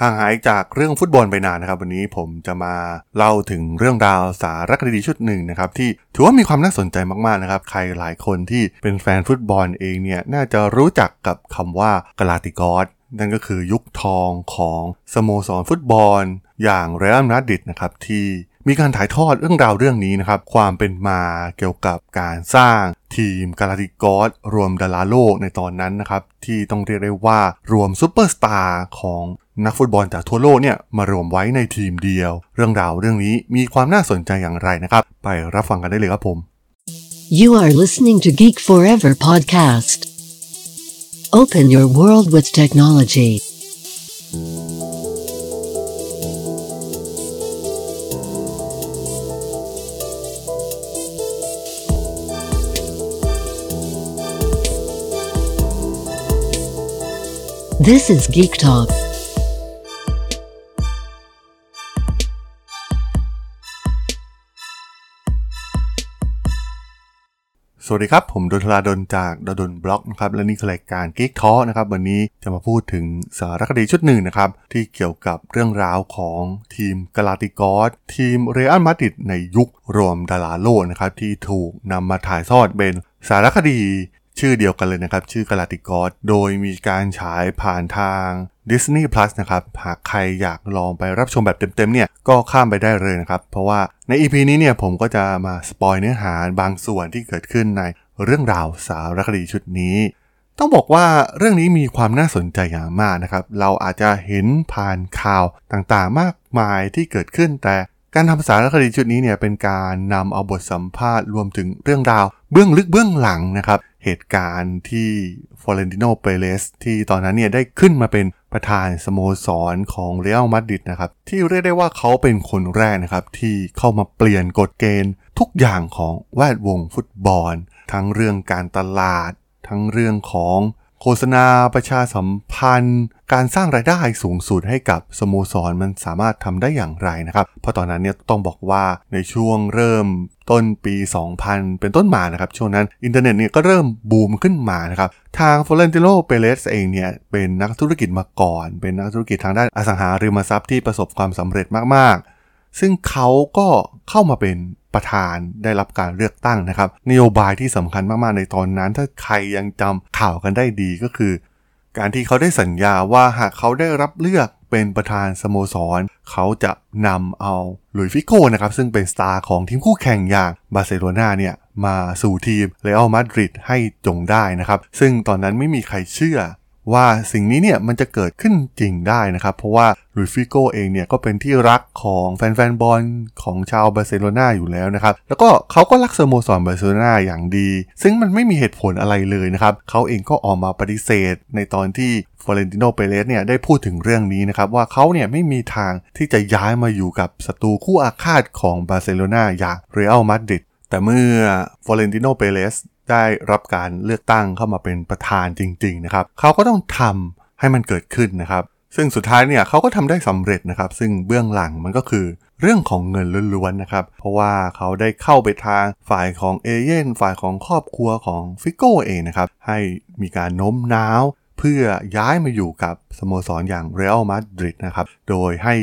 ห่างหายจากเรื่องฟุตบอลไปนานนะครับ วันนี้ผมจะมาเล่าถึงเรื่องราวสารคดีชุดหนึ่งนะครับ ที่ถือว่ามีความน่าสนใจมากๆนะครับ ใครหลายคนที่เป็นแฟนฟุตบอลเองเนี่ย น่าจะรู้จักกับคำว่ากาลาติกอสนั่นก็คือยุคทองของสโมสรฟุตบอล อย่างเรอัลมาดริดนะครับที่มีการถ่ายทอดเรื่องราวเรื่องนี้นะครับ ความเป็นมาเกี่ยวกับการสร้างทีมกาลาติกอสรวมดาราโลกในตอนนั้นนะครับ ที่ต้องเรียกได้ว่ารวมซูเปอร์สตาร์ของ นักฟุตบอลจากทั่วโลกเนี่ยมารวมไว้ในทีมเดียว เรื่องราวเรื่องนี้มีความน่าสนใจอย่างไรนะครับ ไปรับฟังกันได้เลยครับผม You are listening to Geek Forever podcast. Open your world with technology. This is Geek Talk. สวัสดีครับ ผมดนทลาดนจากดดนบล็อกนะครับและนี่คือรายการกิ๊กท้อนะครับวันนี้จะมาพูดถึงสารคดีชุดหนึ่งนะครับที่เกี่ยวกับเรื่องราวของทีมกาลาติกอสทีมเรอัลมาดริดในยุครวมดาราโลกนะครับที่ถูกนำมาถ่ายทอดเป็นสารคดีชื่อเดียวกันเลยนะครับ ชื่อกาลาติกอสโดยมีการฉายผ่านทาง Disney Plus นะครับ หากใครอยากลองไปรับชมแบบเต็มๆเนี่ย ก็ข้ามไปได้เลยนะครับ เพราะว่าใน EP นี้เนี่ยผมก็จะมาสปอยเนื้อหาบางส่วนที่เกิดขึ้นในเรื่องราวสารคดีชุดนี้ ต้องบอกว่าเรื่องนี้มีความน่าสนใจอย่างมากนะครับ เราอาจจะเห็นผ่านข่าวต่างๆมากมายที่เกิดขึ้นแต่ การทำสารคดีชุดนี้เนี่ยเป็นการนำเอาบทสัมภาษณ์รวมถึงเรื่องราว เบื้องลึกเบื้องหลังนะครับ เหตุการณ์ที่ฟลอเรนติโนเปเรสที่ตอนนั้นเนี่ยได้ขึ้นมาเป็นประธานสโมสรของเรอัลมาดริดนะครับ ที่เรียกได้ว่าเขาเป็นคนแรกนะครับ ที่เข้ามาเปลี่ยนกฎเกณฑ์ ทุกอย่างของแวดวงฟุตบอล ทั้งเรื่องการตลาด ทั้งเรื่องของ โฆษณาประชาสัมพันธ์ การสร้างรายได้สูงสุดให้กับสโมสรมันสามารถทำได้อย่างไรนะครับ เพราะตอนนั้นเนี่ยต้องบอกว่าในช่วงเริ่มต้นปี 2000 เป็นต้นมานะครับ ช่วงนั้นอินเทอร์เน็ตเนี่ยก็เริ่มบูมขึ้นมานะครับ ทางฟลอเรนติโนเปเรสเองเนี่ยเป็นนักธุรกิจมาก่อน เป็นนักธุรกิจทางด้านอสังหาริมทรัพย์ที่ประสบความสำเร็จมากๆ ซึ่งเขาก็เข้ามาเป็น ประธานได้รับการเลือกตั้งนะครับ นโยบายที่สำคัญมากๆในตอนนั้น ถ้าใครยังจำข่าวกันได้ดีก็คือ การที่เขาได้สัญญาว่าหากเขาได้รับเลือกเป็นประธานสโมสร เขาจะนำเอาลุยฟิโก้นะครับ ซึ่งเป็นสตาร์ของทีมคู่แข่งอย่างบาร์เซโลนาเนี่ย มาสู่ทีมเรอัลมาดริดให้จงได้นะครับ ซึ่งตอนนั้นไม่มีใครเชื่อ ว่าสิ่งนี้เนี่ยมันจะเกิดขึ้นจริงได้นะครับ เพราะว่าลุยฟิโก้เองเนี่ยก็เป็นที่รักของแฟนๆบอลของชาวบาร์เซโลนาอยู่แล้วนะครับ แล้วก็เขาก็รักสโมสรบาร์เซโลนาอย่างดี ซึ่งมันไม่มีเหตุผลอะไรเลยนะครับเขาเองก็ออกมาปฏิเสธ ในตอนที่ฟลอเรนติโนเปเรสเนี่ยได้พูดถึงเรื่องนี้นะครับ ว่าเขาเนี่ยไม่มีทางที่จะย้ายมาอยู่กับศัตรูคู่อาฆาตของบาร์เซโลนาอย่างเรอัลมาดริดแต่เมื่อฟลอเรนติโนเปเรส ได้รับการเลือกตั้งเข้ามาเป็นประธานจริง ๆ นะครับ เขาก็ต้องทำให้มันเกิดขึ้นนะครับ ซึ่งสุดท้ายเนี่ยเขาก็ทำได้สำเร็จนะครับ ซึ่งเบื้องหลังมันก็คือเรื่องของเงินล้วนๆนะครับ เพราะว่าเขาได้เข้าไปทางฝ่ายของเอเย่นต์ฝ่ายของครอบครัวของฟิโก้เองนะครับ ให้มีการโน้มน้าว เพื่อย้ายมาอยู่กับสโมสรอย่างเรอัลมาดริดนะครับ โดยให้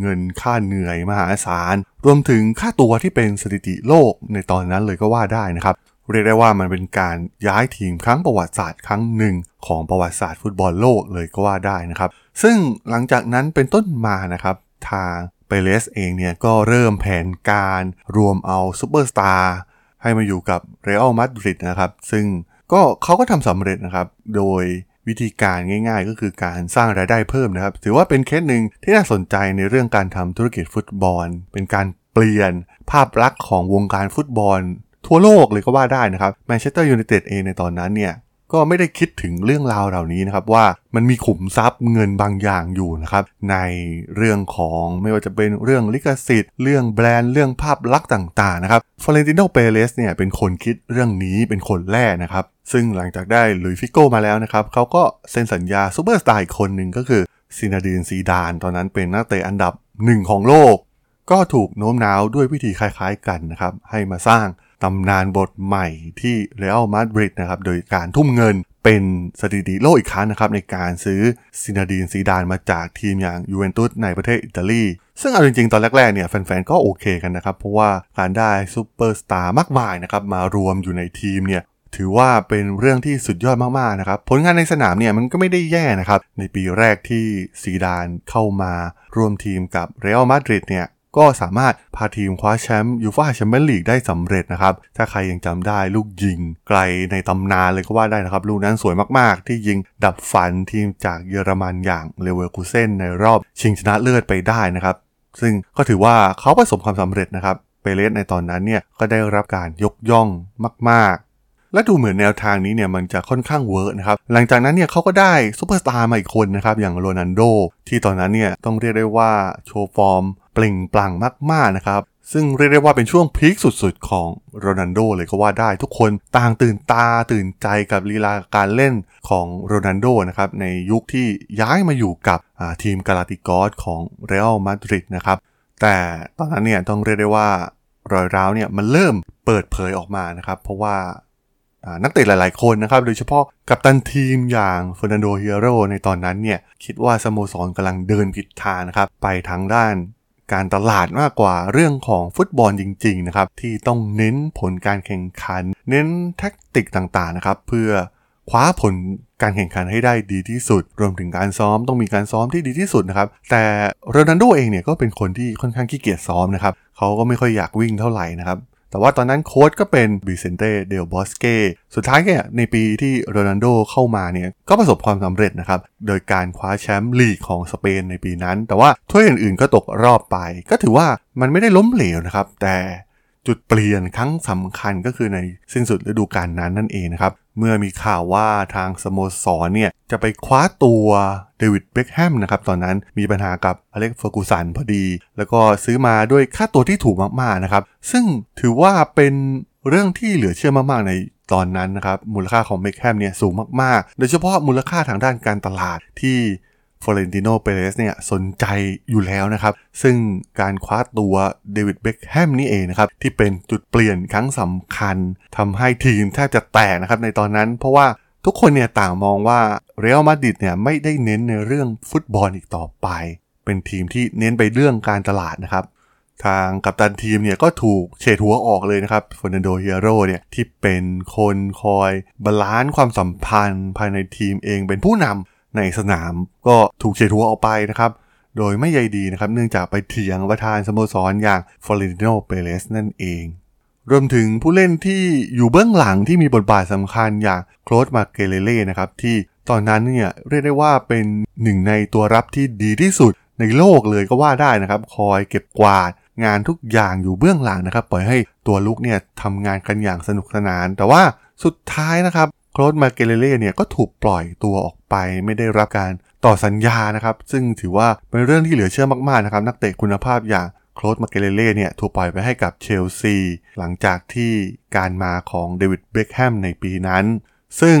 เงินค่าเหนื่อยมหาศาล รวมถึงค่าตัวที่เป็นสถิติโลกในตอนนั้นเลยก็ว่าได้นะครับ เรียกได้ว่ามันเป็นการย้ายทีมครั้งประวัติศาสตร์ครั้งหนึ่งของประวัติศาสตร์ฟุตบอลโลกเลยก็ว่าได้นะครับ ซึ่งหลังจากนั้นเป็นต้นมานะครับทางเปเรสเองเนี่ยก็เริ่มแผนการรวมเอาซูเปอร์สตาร์ให้มาอยู่กับเรอัลมาดริดนะครับ ซึ่งก็เขาก็ทำสำเร็จนะครับ โดยวิธีการง่ายๆ ก็คือการสร้างรายได้เพิ่มนะครับ ถือว่าเป็นเคสหนึ่งที่น่าสนใจในเรื่องการทำธุรกิจฟุตบอล เป็นการเปลี่ยนภาพลักษณ์ของวงการฟุตบอล ทั่วโลกเลยก็ว่าได้นะครับแมนเชสเตอร์ยูไนเต็ดเองในตอนนั้นเนี่ยก็ไม่ได้คิดถึงเรื่องราวเหล่านี้นะครับว่ามันมีขุมทรัพย์เงินบางอย่างอยู่นะครับในเรื่องของไม่ว่าจะเป็นเรื่องลิขสิทธิ์ เรื่องแบรนด์เรื่องภาพลักษณ์ต่างๆนะครับฟลอเรนติโนเปเรสเนี่ยเป็นคนคิดเรื่องนี้เป็นคนแรกนะครับ ซึ่งหลังจากได้ลุยฟิโก้มาแล้วนะครับเขาก็เซ็นสัญญาซูเปอร์สตาร์อีกคนหนึ่งก็คือซินาดีนซีดาน ตอนนั้นเป็นนักเตะอันดับหนึ่งของโลก ก็ถูกโน้มน้าวด้วยวิธีคล้ายๆกันนะครับให้มาสร้าง ตำนานบทใหม่ที่เรอัลมาดริดนะครับโดยการทุ่มเงินเป็นสถิติโลกอีกครั้งนะครับในการซื้อซินาดีนซีดานมาจากทีมอย่างยูเวนตุสในประเทศอิตาลี ซึ่งเอาจริงๆ ตอนแรกๆเนี่ยแฟนๆ ก็โอเคกันนะครับ เพราะว่าการได้ซูเปอร์สตาร์มากมายนะครับมารวมอยู่ในทีมเนี่ยถือว่าเป็นเรื่องที่สุดยอดมากๆนะครับผลงานในสนามเนี่ยมันก็ไม่ได้แย่นะครับในปีแรกที่ซีดานเข้ามาร่วมทีมกับเรอัลมาดริดเนี่ย ก็สามารถพาทีมคว้าแชมป์ยูฟ่าแชมเปี้ยนลีกได้สำเร็จนะครับ ถ้าใครยังจำได้ลูกยิงไกลในตำนานเลยก็ว่าได้นะครับ ลูกนั้นสวยมากๆ ที่ยิงดับฝันทีมจากเยอรมันอย่างเลเวอร์คูเซนในรอบชิงชนะเลิศไปได้นะครับ ซึ่งก็ถือว่าเขาประสบความสำเร็จนะครับเปเรสในตอนนั้นเนี่ยก็ได้รับการยกย่องมากๆและดูเหมือนแนวทางนี้เนี่ยมันจะค่อนข้าง work นะครับ หลังจากนั้นเนี่ยเขาก็ได้ซูเปอร์สตาร์มาอีกคนนะครับ อย่างโรนัลโด้ ที่ตอนนั้นเนี่ยต้องเรียกได้ว่าโชว์ฟอร์ม เปล่งปลั่งมากๆนะครับ ซึ่งเรียกได้ว่าเป็นช่วง peak สุดๆ ของโรนัลโด้เลยก็ว่าได้ทุกคนต่างตื่นตาตื่นใจกับลีลาการเล่นของโรนัลโด้นะครับ ในยุคที่ย้ายมาอยู่กับทีมกาลาติกอสของเรอัลมาดริดนะครับ แต่ตอนนั้นเนี่ยต้องเรียกได้ว่ารอยร้าวเนี่ยมันเริ่มเปิดเผยออกมานะครับ เพราะว่านักเตะหลาย ๆ คนนะครับ โดยเฉพาะกัปตันทีมอย่างเฟอร์นันโดเฮียโรในตอนนั้นเนี่ย คิดว่าสโมสรกำลังเดินผิดทางนะครับ ไปทางด้าน การตลาดมากกว่าเรื่องของฟุตบอลจริงๆนะครับที่ต้องเน้นผลการแข่งขัน เน้นแท็กติกต่างๆนะครับเพื่อคว้าผลการแข่งขันให้ได้ดีที่สุด รวมถึงการซ้อมต้องมีการซ้อมที่ดีที่สุดนะครับ แต่โรนัลโดเองเนี่ยก็เป็นคนที่ค่อนข้างขี้เกียจซ้อมนะครับ เขาก็ไม่ค่อยอยากวิ่งเท่าไหร่นะครับ แต่ว่าตอนนั้นโค้ชก็เป็นบิเซนเต้เดลบอสเกสุดท้ายเนี่ยในปีที่โรนัลโดเข้ามาเนี่ยก็ประสบความสำเร็จนะครับ โดยการคว้าแชมป์ลีกของสเปนในปีนั้น แต่ว่าถ้วยอื่นๆก็ตกรอบไป ก็ถือว่ามันไม่ได้ล้มเหลวนะครับ แต่ จุดเปลี่ยนครั้งสำคัญก็คือในสิ้นสุดฤดูกาลนั้นนั่นเองนะครับ เมื่อมีข่าวว่าทางสโมสรเนี่ย จะไปคว้าตัวเดวิดเบคแฮมนะครับ ตอนนั้นมีปัญหากับอเล็กเฟอร์กูสันพอดี แล้วก็ซื้อมาด้วยค่าตัวที่ถูกมากๆนะครับ ซึ่งถือว่าเป็นเรื่องที่เหลือเชื่อมากๆในตอนนั้นนะครับ มูลค่าของเบคแฮมเนี่ยสูงมากๆ โดยเฉพาะมูลค่าทางด้านการตลาดที่ ฟลอเรนติโนเปเรสเนี่ยสนใจอยู่แล้วนะครับ ซึ่งการคว้าตัวเดวิดเบคแฮมนี่เองนะครับ ที่เป็นจุดเปลี่ยนครั้งสำคัญทำให้ทีมแทบจะแตกนะครับในตอนนั้นเพราะว่าทุกคนเนี่ยต่างมองว่าเรอัลมาดริดเนี่ยไม่ได้เน้นในเรื่องฟุตบอลอีกต่อไป เป็นทีมที่เน้นไปเรื่องการตลาดนะครับทางกัปตันทีมเนี่ยก็ถูกเฉดหัวออกเลยนะครับเฟอร์นันโดเอียร์โรเนี่ยที่เป็นคนคอย balance ความสัมพันธ์ภายในทีมเองเป็นผู้นำ ในสนามก็ถูกเฉดหัวออกไปนะครับ โดยไม่ใยดีนะครับ เนื่องจากไปเถียงประธานสโมสรอย่างฟลอริโนเปเรสนั่นเอง รวมถึงผู้เล่นที่อยู่เบื้องหลังที่มีบทบาทสำคัญอย่างโคลดมาเกเลเล่นะครับที่ตอนนั้นเนี่ยเรียกได้ว่าเป็นหนึ่งในตัวรับที่ดีที่สุดในโลกเลยก็ว่าได้นะครับ คอยเก็บกวาดงานทุกอย่างอยู่เบื้องหลังนะครับ ปล่อยให้ตัวลุกเนี่ยทำงานกันอย่างสนุกสนาน แต่ว่าสุดท้ายนะครับ โคลดมาเกเลเล่เนี่ยก็ถูกปล่อยตัวออกไปไม่ได้รับการต่อสัญญานะครับ ซึ่งถือว่าเป็นเรื่องที่เหลือเชื่อมากๆนะครับ นักเตะคุณภาพอย่างโคลดมาเกเลเล่เนี่ยถูกปล่อยไปให้กับเชลซีหลังจากที่การมาของเดวิดเบคแฮมในปีนั้น ซึ่ง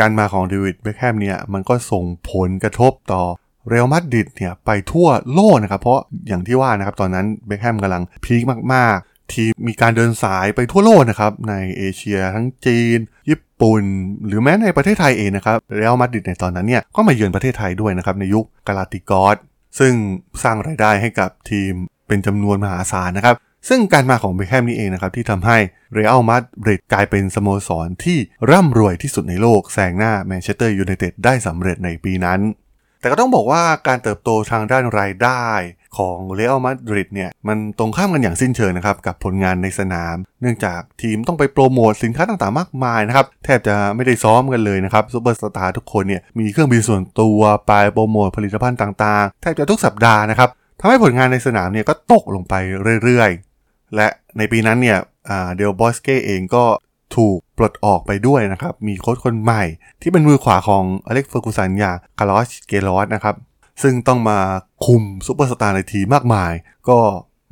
การมาของเดวิดเบคแฮมเนี่ยมันก็ส่งผลกระทบต่อเรอัลมาดริดเนี่ยไปทั่วโลกนะครับ เพราะอย่างที่ว่านะครับตอนนั้นเบคแฮมกำลัง peak มาก ทีมมีการเดินสายไปทั่วโลกนะครับ ในเอเชียทั้งจีน ญี่ปุ่น หรือแม้ในประเทศไทยเองนะครับเรอัลมาดริดในตอนนั้นเนี่ยก็มาเยือนประเทศไทยด้วยนะครับในยุคกาลาคติกอสซึ่งสร้างรายได้ให้กับทีมเป็นจำนวนมหาศาลนะครับ ซึ่งการมาของเบคแฮมนี่เองนะครับ ที่ทำให้เรอัลมาดริดกลายเป็นสโมสรที่ร่ำรวยที่สุดในโลกแซงหน้าแมนเชสเตอร์ยูไนเต็ดได้สำเร็จในปีนั้น แต่ก็ต้องบอกว่าการเติบโตทางด้านรายได้ ของเรอัลมาดริดเนี่ยมันตรงข้ามกันอย่างสิ้นเชิงนะครับกับผลงานในสนาม เนื่องจากทีมต้องไปโปรโมทสินค้าต่างๆมากมายนะครับแทบจะไม่ได้ซ้อมกันเลยนะครับซูเปอร์สตาร์ทุกคนเนี่ยมีเครื่องบินส่วนตัวไปโปรโมทผลิตภัณฑ์ต่างๆ แทบจะทุกสัปดาห์นะครับทำให้ผลงานในสนามเนี่ยก็ตกลงไปเรื่อยๆ และในปีนั้นเนี่ยเดลบอสเก้เองก็ถูกปลดออกไปด้วยนะครับ มีโค้ชคนใหม่ที่เป็นมือขวาของอเล็กเฟอร์กูสันอย่างคาร์ลอสเคยรอซนะครับ ซึ่งต้องมาคุมซุปเปอร์สตาร์ในทีมากมาย ก็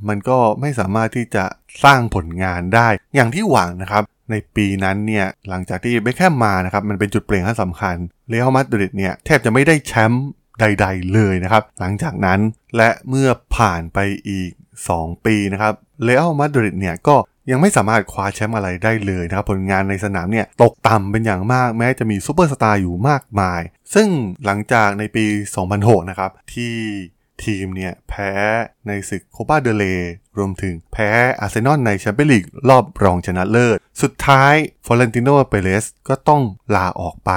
มันก็ไม่สามารถที่จะสร้างผลงานได้ อย่างที่หวังนะครับ ในปีนั้นเนี่ยหลังจากที่เบคแฮมมานะครับมันเป็นจุดเปลี่ยนที่สำคัญเรอัลมาดริดเนี่ยแทบจะไม่ได้แชมป์ใด ๆ เลยนะครับ หลังจากนั้นและเมื่อผ่านไปอีก 2 ปีนะครับเรอัลมาดริดเนี่ยก็ ยังไม่สามารถคว้าแชมป์อะไรได้เลยนะครับผลงานในสนามเนี่ยตกต่ำเป็นอย่างมากแม้จะมีซูเปอร์สตาร์อยู่มากมาย ซึ่งหลังจากในปี 2006 นะครับ ที่ทีมเนี่ยแพ้ในศึกโคปาเดลเรย์รวมถึงแพ้อาร์เซนอลในแชมเปี้ยนลีกรอบรองชนะเลิศ สุดท้ายฟลอเรนติโนเปเรสก็ต้องลาออกไป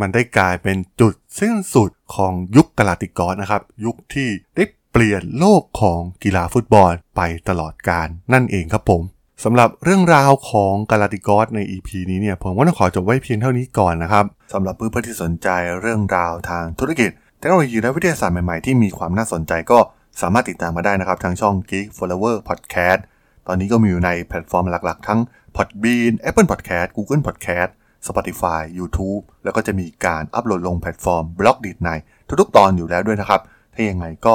มันได้กลายเป็นจุดสิ้นสุดของยุคกาลาคติกอสนะครับ ยุคที่ได้เปลี่ยนโลกของกีฬาฟุตบอลไปตลอดกาลนั่นเองครับผม สำหรับเรื่องราวของกาลาคติกอสใน EP นี้เนี่ยผมก็ต้องขอจบไว้เพียงเท่านี้ก่อนนะครับสำหรับเพื่อนๆที่สนใจเรื่องราวทางธุรกิจเทคโนโลยีและวิทยาศาสตร์ใหม่ๆ ที่มีความน่าสนใจก็สามารถติดตามมาได้นะครับ ทางช่อง Geek Forever Podcast ตอนนี้ก็มีอยู่ในแพลตฟอร์มหลักๆ ทั้ง Podbean Apple Podcast Google Podcast Spotify YouTube แล้วก็จะมีการอัปโหลดลงแพลตฟอร์ม Blockdit ในทุกๆ ตอนอยู่แล้วด้วยนะครับ ถ้ายังไงก็